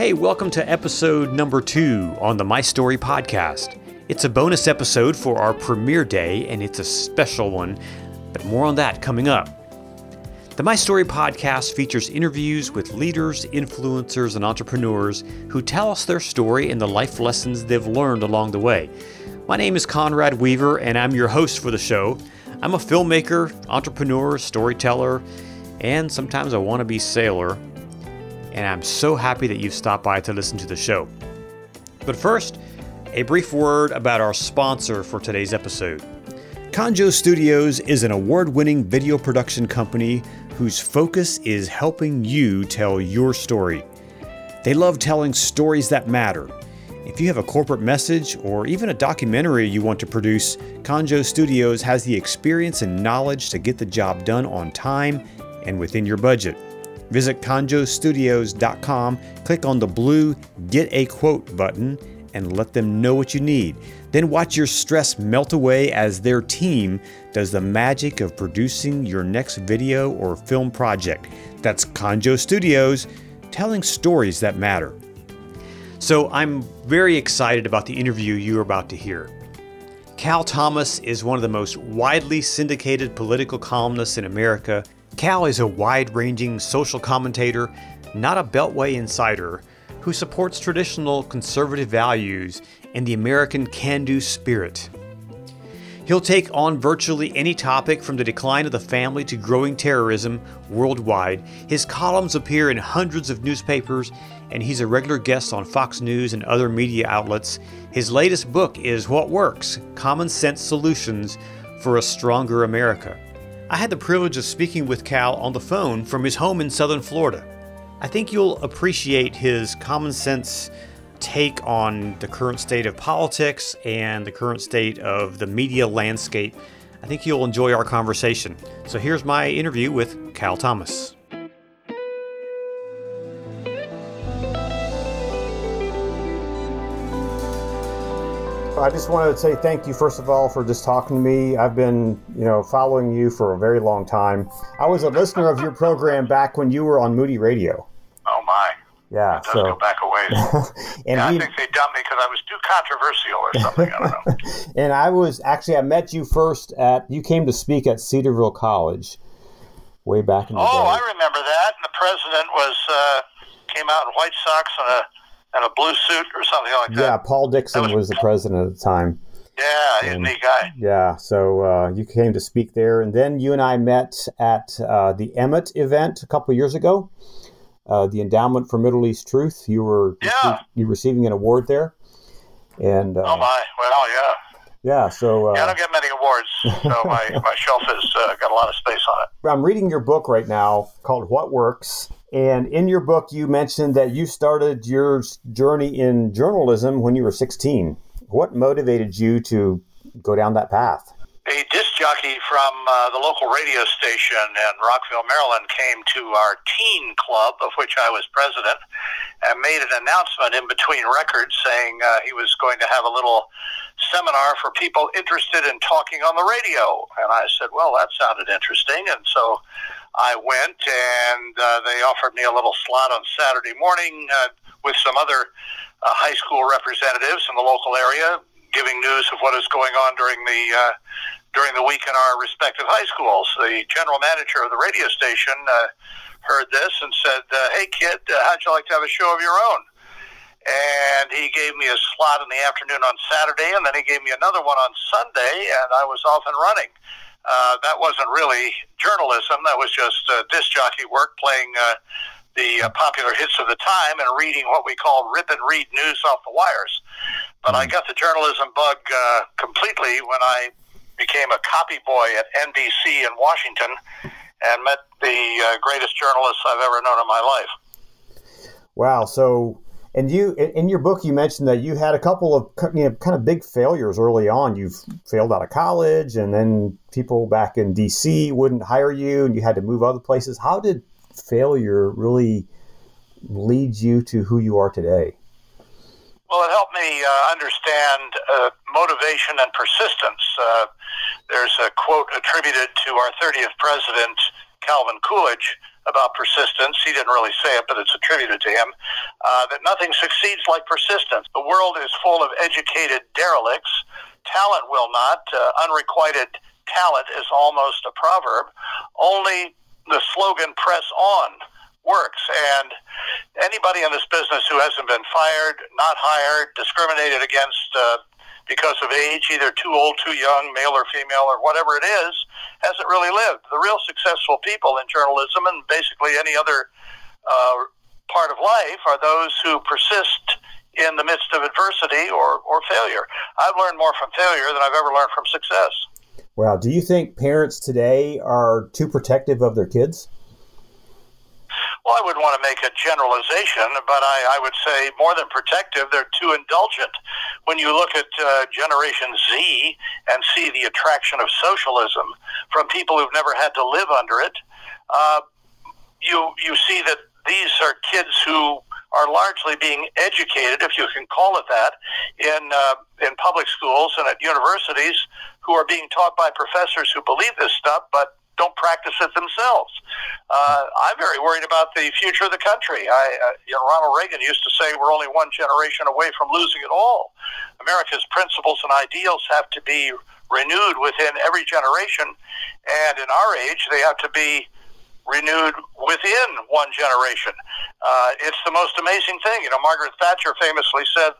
Hey, welcome to episode number two on the My Story podcast. It's a bonus episode for our premiere day, and it's a special one, but more on that coming up. The My Story podcast features interviews with leaders, influencers, and entrepreneurs who tell us their story and the life lessons they've learned along the way. My name is Conrad Weaver, and I'm your host for the show. I'm a filmmaker, entrepreneur, storyteller, and sometimes a wannabe sailor. And I'm so happy that you've stopped by to listen to the show. But first, a brief word about our sponsor for today's episode. Conjo Studios is an award winning video production company whose focus is helping you tell your story. They love telling stories that matter if you have a corporate message or even a documentary you want to produce, Conjo Studios has the experience and knowledge to get the job done on time and within your budget. Visit conjostudios.com, click on the blue Get a Quote button, and let them know what you need. Then watch your stress melt away as their team does the magic of producing your next video or film project. That's Conjo Studios, telling stories that matter. So I'm very excited about the interview you're about to hear. Cal Thomas is one of the most widely syndicated political columnists in America. Cal is a wide ranging social commentator, not a Beltway insider, who supports traditional conservative values and the American can do spirit. He'll take on virtually any topic from the decline of the family to growing terrorism worldwide. His columns appear in hundreds of newspapers, and he's a regular guest on Fox News and other media outlets. His latest book is What Works Common Sense Solutions for a Stronger America. I had the privilege of speaking with Cal on the phone from his home in southern Florida. I think you'll appreciate his common sense take on the current state of politics and the current state of the media landscape. I think you'll enjoy our conversation. So here's my interview with Cal Thomas. I just wanted to say thank you, first of all, for just talking to me. I've been, you know, following you for a very long time. I was a listener of your program back when you were on Moody Radio. Oh my! Yeah, it does so, go back a ways. and yeah, I think they dumped me because I was too controversial or something. I don't know. and I was actually I met you first at you came to speak at Cedarville College way back in the oh, day. Oh, I remember that. And the president was uh, came out in white socks and a and a blue suit or something like that. Yeah, Paul Dixon was, was, the president at the time. Yeah, he's and, a neat guy. Yeah, so uh, you came to speak there, and then you and I met at uh, the EMET event a couple years ago uh, the Endowment for Middle East Truth. You were yeah. you receiving an award there, and uh, oh my, well, yeah, yeah. So uh, yeah, I don't get many awards, so my my shelf has uh, got a lot of space on it. I'm reading your book right now called What Works. And in your book, you mentioned that you started your journey in journalism when you were 16. What motivated you to go down that path? a disc jockey from uh, the local radio station in Rockville, Maryland, came to our teen club, of which I was president, and made an announcement in between records saying uh, he was going to have a little seminar for people interested in talking on the radio. And I said, well, that sounded interesting. And so I went, and uh, they offered me a little slot on Saturday morning uh, with some other uh, high school representatives in the local area, giving news of what is going on during the uh, during the week in our respective high schools. The general manager of the radio station uh, heard this and said, uh, "Hey kid, uh, how'd you like to have a show of your own?" And he gave me a slot in the afternoon on Saturday, and then he gave me another one on Sunday, and I was off and running. Uh, that wasn't really journalism; that was just uh, disc jockey work, playing. Uh, the uh, popular hits of the time and reading what we call rip and read news off the wires. But I hmm. got the journalism bug uh, completely when I became a copy boy at NBC in Washington and met the uh, greatest journalists I've ever known in my life. Wow. So, and you, in your book, you mentioned that you had a couple of you know, kind of big failures early on. You failed out of college, and then people back in DC wouldn't hire you, and you had to move other places. How did failure really lead you to who you are today? Well, it helped me uh, understand uh, motivation and persistence. Uh, there's a quote attributed to our 30th president, Calvin Coolidge, about persistence. He didn't really say it, but it's attributed to him. Uh, that nothing succeeds like persistence. The world is full of educated derelicts. Talent will not. Uh, unrequited talent is almost a proverb. Only the slogan "press on" works. And anybody in this business who hasn't been fired, not hired, discriminated against uh, because of age, either too old, too young, male or female, or whatever it is, hasn't really lived. The real successful people in journalism and basically any other uh, part of life are those who persist in the midst of adversity or, or failure. I've learned more from failure than I've ever learned from success. Wow. Do you think parents today are too protective of their kids? Well, I wouldn't want to make a generalization, but I, I would say more than protective, they're too indulgent. When you look at uh, Generation Z and see the attraction of socialism from people who've never had to live under it, uh, you you see that these are kids who are largely being educated, if you can call it that, in uh, in public schools and at universities, who are being taught by professors who believe this stuff, but don't practice it themselves. Uh, I'm very worried about the future of the country. I, uh, you know, Ronald Reagan used to say we're only one generation away from losing it all. America's principles and ideals have to be renewed within every generation, and in our age, they have to be renewed within one generation. Uh, it's the most amazing thing. You know, Margaret Thatcher famously said,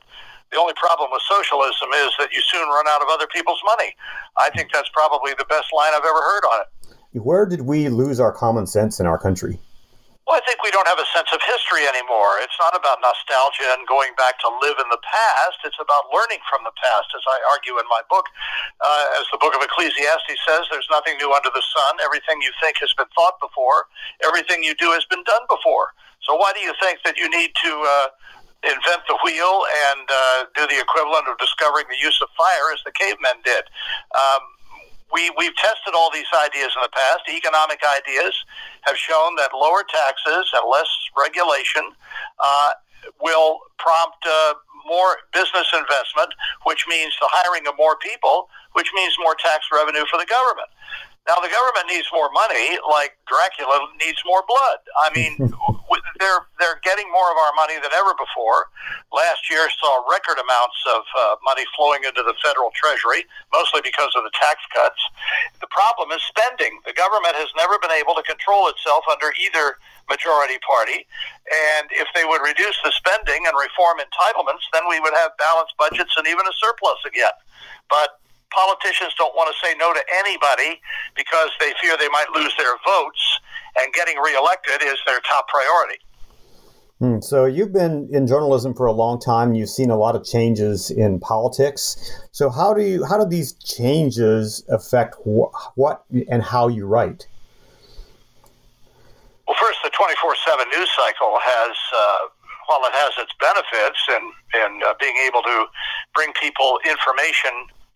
the only problem with socialism is that you soon run out of other people's money. I think that's probably the best line I've ever heard on it. Where did we lose our common sense in our country? Well, I think we don't have a sense of history anymore. It's not about nostalgia and going back to live in the past. It's about learning from the past, as I argue in my book. Uh, as the book of Ecclesiastes says, there's nothing new under the sun. Everything you think has been thought before. Everything you do has been done before. So why do you think that you need to uh, invent the wheel and uh, do the equivalent of discovering the use of fire as the cavemen did? Um, we, we've tested all these ideas in the past. Economic ideas have shown that lower taxes and less regulation uh, will prompt uh, more business investment, which means the hiring of more people, which means more tax revenue for the government. Now, the government needs more money, like Dracula needs more blood. I mean, they're they're getting more of our money than ever before. Last year saw record amounts of uh, money flowing into the federal treasury, mostly because of the tax cuts. The problem is spending. The government has never been able to control itself under either majority party, and if they would reduce the spending and reform entitlements, then we would have balanced budgets and even a surplus again. But politicians don't want to say no to anybody because they fear they might lose their votes, and getting reelected is their top priority. Hmm, so you've been in journalism for a long time. You've seen a lot of changes in politics. So how do you how do these changes affect wh- what and how you write? Well, first, the twenty four seven news cycle has. Uh, while it has its benefits in, in uh, being able to bring people information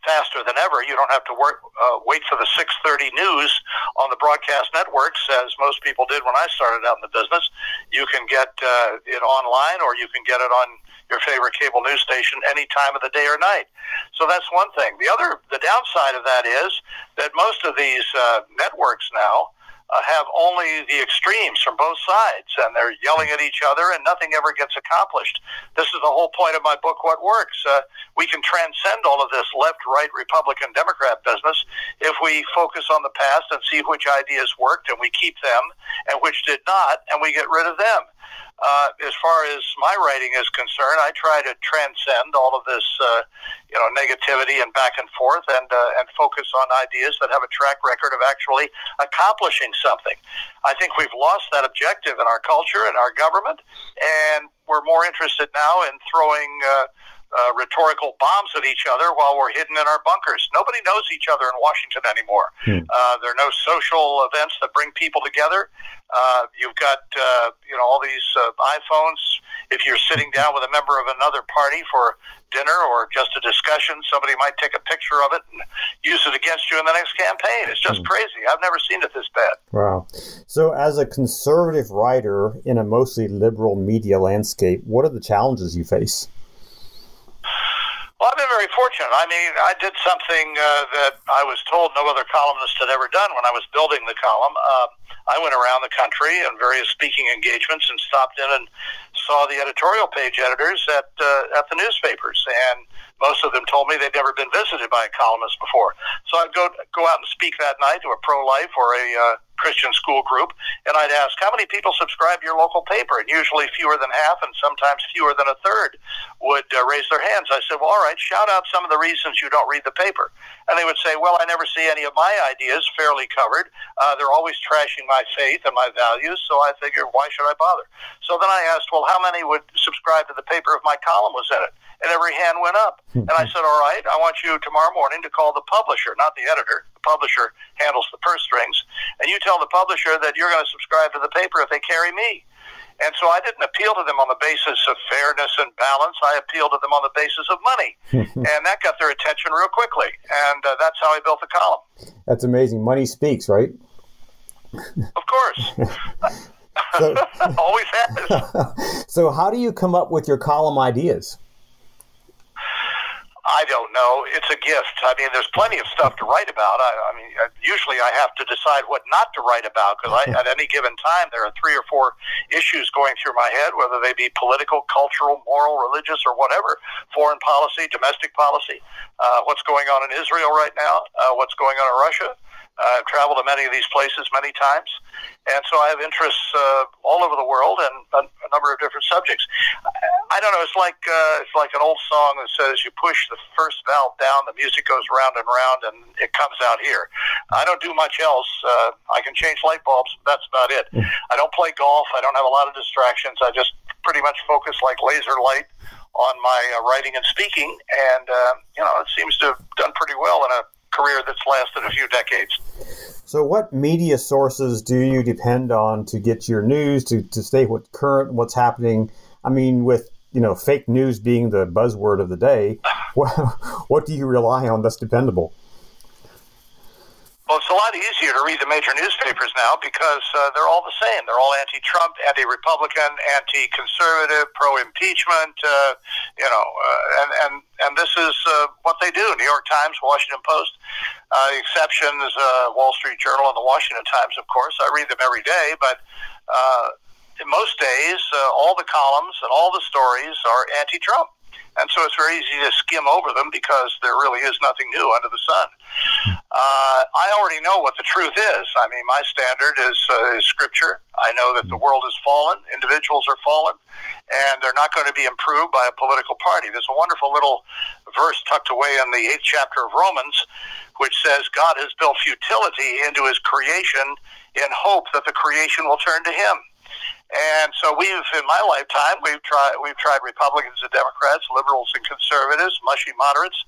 faster than ever. You don't have to work, uh, wait for the 6:30 news on the broadcast networks, as most people did when I started out in the business. You can get uh, it online, or you can get it on your favorite cable news station any time of the day or night. So that's one thing. The other, the downside of that is that most of these uh, networks now uh, have only the extremes from both sides, and they're yelling at each other, and nothing ever gets accomplished. This is the whole point of my book, What Works. Uh, we can transcend all of this left, right, Republican, Democrat business if we focus on the past and see which ideas worked, and we keep them, and which did not, and we get rid of them uh, as far as my writing is concerned, I try to transcend all of this, uh, you know, negativity and back and forth, and uh, and focus on ideas that have a track record of actually accomplishing something. I think we've lost that objective in our culture and our government, and we're more interested now in throwing. Uh, uh, rhetorical bombs at each other while we're hidden in our bunkers. Nobody knows each other in Washington anymore. Hmm. Uh, there are no social events that bring people together. Uh, you've got uh, you know all these uh, iPhones. If you're sitting down with a member of another party for dinner or just a discussion, somebody might take a picture of it and use it against you in the next campaign. It's just hmm. crazy. I've never seen it this bad. Wow. So, as a conservative writer in a mostly liberal media landscape, what are the challenges you face? Well, I've been very fortunate. I mean, I did something uh, that I was told no other columnist had ever done when I was building the column. Uh, I went around the country on various speaking engagements and stopped in and saw the editorial page editors at uh, at the newspapers, and most of them told me they'd never been visited by a columnist before. So I'd go go out and speak that night to a pro life or a uh, Christian school group, and I'd ask how many people subscribe to your local paper, and usually fewer than half, and sometimes fewer than a third would uh, raise their hands. I said, "Well, all right, shout out some of the reasons you don't read the paper," and they would say, "Well, I never see any of my ideas fairly covered. Uh, they're always trashing my faith and my values, so I figured, why should I bother?" So then I asked, "Well, how many would subscribe to the paper if my column was in it?" and every hand went up. and I said, All right, I want you tomorrow morning to call the publisher, not the editor. The publisher handles the purse strings. And you tell the publisher that you're going to subscribe to the paper if they carry me. And so I didn't appeal to them on the basis of fairness and balance. I appealed to them on the basis of money. and that got their attention real quickly. And uh, that's how I built the column. That's amazing. Money speaks, right? Of course. Always has. so, how do you come up with your column ideas? I don't know. It's a gift. I mean, there's plenty of stuff to write about. I, I mean, uh, usually I have to decide what not to write about because at any given time there are three or four issues going through my head, whether they be political, cultural, moral, religious, or whatever, foreign policy, domestic policy, uh, what's going on in Israel right now, uh, what's going on in Russia, I've traveled to many of these places many times, and so I have interests uh, all over the world and a, a number of different subjects. I, I don't know. It's like uh, it's like an old song that says, "You push the first valve down, the music goes round and round, and it comes out here." I don't do much else. Uh, I can change light bulbs, but that's about it. Hmm. I don't play golf. I don't have a lot of distractions. I just pretty much focus like laser light on my uh, writing and speaking, and uh, you know, it seems to have done pretty well in a career that's lasted a few decades. So, what media sources do you depend on to get your news to, to stay what current, what's happening? I mean, with you know fake news being the buzzword of the day, what, what do you rely on that's dependable? Well, it's a lot easier to read the major newspapers now because uh, they're all the same. They're all anti-Trump, anti-Republican, anti-conservative, pro-impeachment. Uh, you know, uh, and and and this is uh, what they do. New York Times, Washington Post. Uh, exceptions, uh, Wall Street Journal, and the Washington Times, of course. I read them every day, but. Uh, most days, uh, all the columns and all the stories are anti-Trump. And so it's very easy to skim over them because there really is nothing new under the sun. Uh, I already know what the truth is. I mean, my standard is, uh, is Scripture. I know that the world is fallen, individuals are fallen, and they're not going to be improved by a political party. There's a wonderful little verse tucked away in the eighth chapter of Romans, which says God has built futility into his creation in hope that the creation will turn to him. And so we've, in my lifetime, we've tried we've tried Republicans and Democrats, liberals and conservatives, mushy moderates,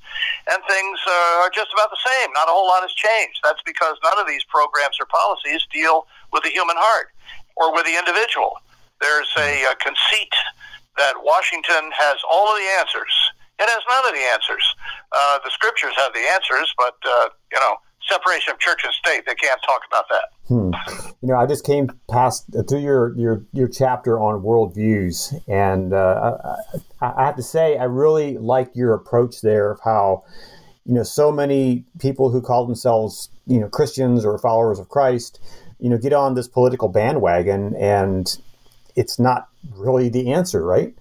and things uh, are just about the same. Not a whole lot has changed. That's because none of these programs or policies deal with the human heart or with the individual. There's a, a conceit that Washington has all of the answers. It has none of the answers. Uh, the scriptures have the answers, but uh, you know separation of church and state. They can't talk about that. Hmm. You know, I just came past uh, through your your your chapter on worldviews, and uh, I, I, have to say, I really like your approach there of how you know so many people who call themselves you know Christians or followers of Christ, you know, get on this political bandwagon, and it's not really the answer, right?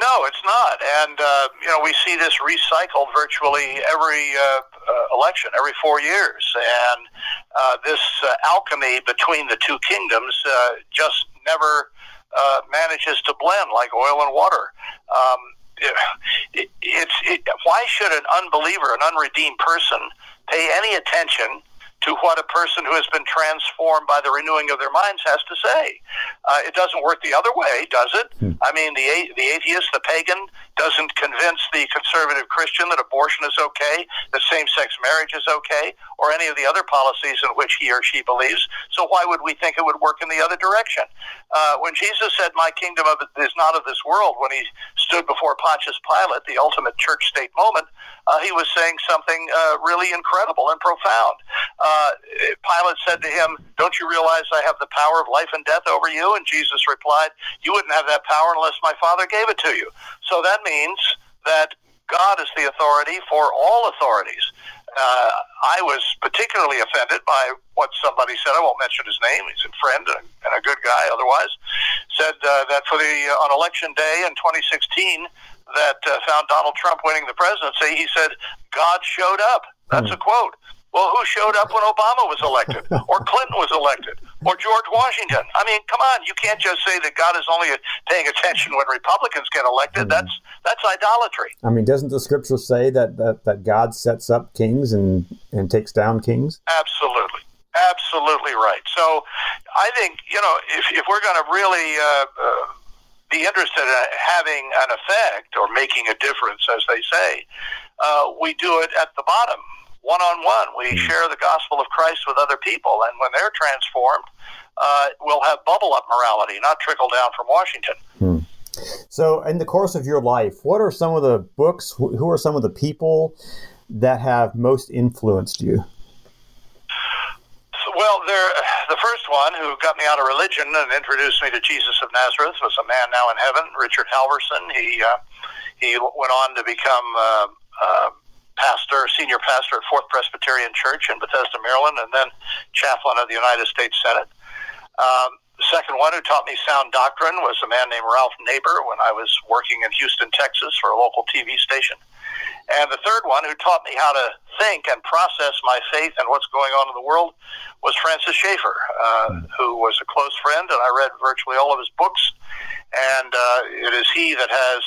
No, it's not. And, uh, you know, we see this recycled virtually every uh, uh, election, every four years. And uh, this uh, alchemy between the two kingdoms uh, just never uh, manages to blend like oil and water. Um, it, it, it's it, why should an unbeliever, an unredeemed person, pay any attention to what a person who has been transformed by the renewing of their minds has to say. Uh, it doesn't work the other way, does it? Hmm. I mean, the the atheist, the pagan, doesn't convince the conservative Christian that abortion is okay, that same-sex marriage is okay, or any of the other policies in which he or she believes. So why would we think it would work in the other direction? Uh, when Jesus said, "My kingdom is not of this world," when he stood before Pontius Pilate, the ultimate church-state moment, uh, he was saying something uh, really incredible and profound. Uh, Pilate said to him, Don't you realize I have the power of life and death over you? And Jesus replied, You wouldn't have that power unless my Father gave it to you. So that means that God is the authority for all authorities. Uh, I was particularly offended by what somebody said. I won't mention his name. He's a friend and, and a good guy. Otherwise, said uh, that for the uh, on election day in 2016, that uh, found Donald Trump winning the presidency. He said God showed up. That's a quote. Well, who showed up when Obama was elected, or Clinton was elected, or George Washington? I mean, come on, you can't just say that God is only paying attention when Republicans get elected. That's that's idolatry. I mean, doesn't the scripture say that, that, that God sets up kings and, and takes down kings? Absolutely. Absolutely right. So I think, you know, if, if we're going to really uh, uh, be interested in having an effect or making a difference, as they say, uh, we do it at the bottom one on one. We mm-hmm. share the gospel of Christ with other people, and when they're transformed, uh, we'll have bubble up morality, not trickle down from Washington. Hmm. So, in the course of your life, what are some of the books? Who are some of the people that have most influenced you? Well, there, the first one who got me out of religion and introduced me to Jesus of Nazareth was a man now in heaven, Richard Halverson. He uh, he went on to become uh, uh, pastor, senior pastor at Fourth Presbyterian Church in Bethesda, Maryland, and then chaplain of the United States Senate. Um, the second one who taught me sound doctrine was a man named Ralph Neighbour when I was working in Houston, Texas for a local TV station. And the third one who taught me how to think and process my faith and what's going on in the world was Francis Schaeffer, uh, hmm. who was a close friend, and I read virtually all of his books. And uh, it is he that has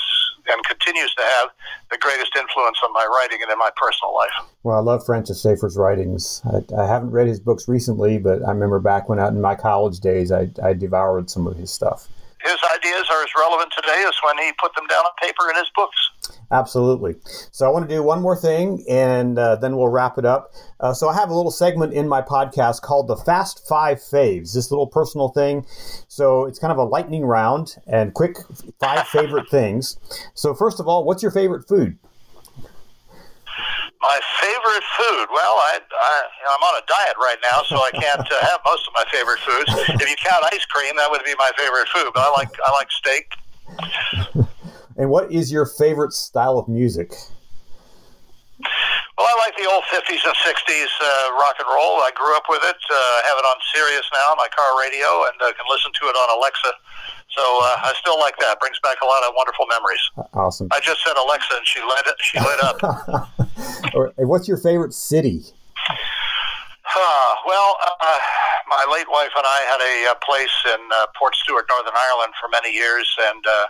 and continues to have the greatest influence on my writing and in my personal life. Well, I love Francis Schaeffer's writings. I, I haven't read his books recently, but I remember back when out in my college days, I, I devoured some of his stuff. His ideas are as relevant today as when he put them down on paper in his books. Absolutely. So I want to do one more thing, and uh, then we'll wrap it up. Uh, so I have a little segment in my podcast called the Fast Five Faves. This little personal thing. So it's kind of a lightning round and quick five favorite things. So first of all, what's your favorite food? My favorite food? Well, I, I I'm on a diet right now, so I can't uh, have most of my favorite foods. If you count ice cream, that would be my favorite food. But I like I like steak. And what is your favorite style of music? Well, I like the old 50s and 60s uh, rock and roll. I grew up with it. Uh, I have it on Sirius now, my car radio, and uh, can listen to it on Alexa. So uh, I still like that. Brings back a lot of wonderful memories. Awesome. I just said Alexa, and she lit, it, she lit up. What's your favorite city? Uh, well, uh, my late wife and I had a, a place in uh, Portstewart, Northern Ireland for many years, and uh,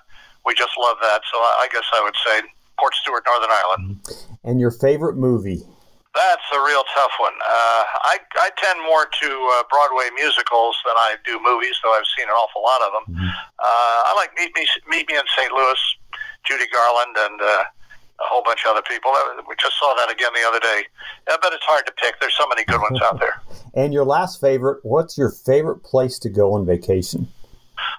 we just love that. So I guess I would say Portstewart, Northern Ireland. And your favorite movie? That's a real tough one. Uh, I, I tend more to uh, Broadway musicals than I do movies, though I've seen an awful lot of them. Mm-hmm. Uh, I like Meet Me, Meet Me in St. Louis, Judy Garland, and uh, a whole bunch of other people. We just saw that again the other day. I bet it's hard to pick. There's so many good ones out there. and your last favorite, what's your favorite place to go on vacation?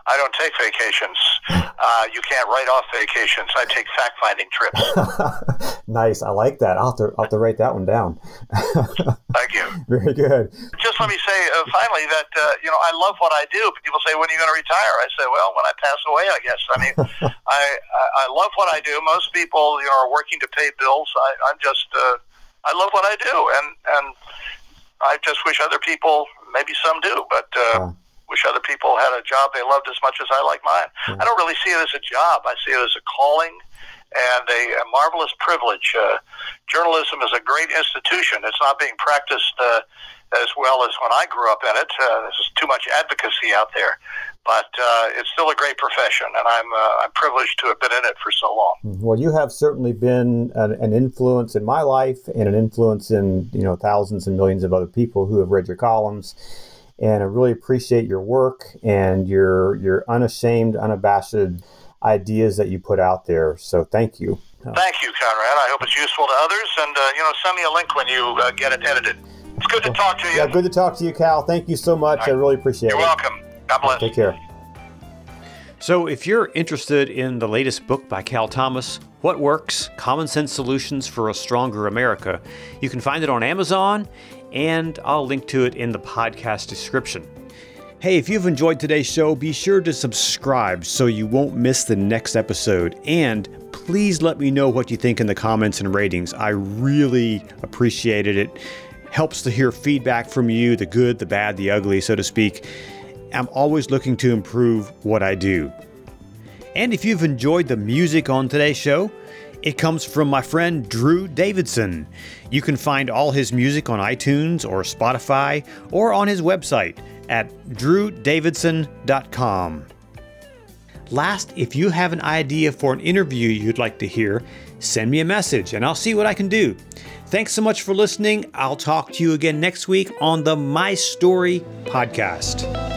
I don't take vacations. Uh, you can't write off vacations. I take fact finding trips. nice. I like that. I'll have, to, I'll have to write that one down. Thank you. Very good. Just let me say uh, finally that, uh, you know, I love what I do. People say, when are you going to retire? I say, well, when I pass away, I guess. I mean, I, I, I love what I do. Most people, you know, are working to pay bills. I, I'm just, uh, I love what I do. And, and I just wish other people, maybe some do, but, uh, wish other people had a job they loved as much as I like mine. Mm-hmm. I don't really see it as a job. I see it as a calling and a, a marvelous privilege. Uh, journalism is a great institution. It's not being practiced uh, as well as when I grew up in it. Uh, there's too much advocacy out there, but uh, it's still a great profession, and I'm uh, I'm privileged to have been in it for so long. Mm-hmm. Well, you have certainly been an, an, influence in my life, and an influence in you know thousands and millions of other people who have read your columns and I really appreciate your work and your your unashamed, unabashed ideas that you put out there. So thank you. Thank you, Conrad. I hope it's useful to others, and uh, you know, send me a link when you uh, get it edited. It's good to talk to you. Yeah, good to talk to you, Cal. Thank you so much. Right. I really appreciate You're it. You're welcome. God bless. Take care. So, if you're interested in the latest book by Cal Thomas, What Works Common Sense Solutions for a Stronger America, you can find it on Amazon and I'll link to it in the podcast description. Hey, if you've enjoyed today's show, be sure to subscribe so you won't miss the next episode. And please let me know what you think in the comments and ratings. I really appreciated it. Helps to hear feedback from you the good, the bad, the ugly, so to speak. I'm always looking to improve what I do. And if you've enjoyed the music on today's show, it comes from my friend Drew Davidson. You can find all his music on iTunes or Spotify or on his website at drewdavidson.com. Last, if you have an idea for an interview you'd like to hear, send me a message and I'll see what I can do. Thanks so much for listening. I'll talk to you again next week on the My Story podcast.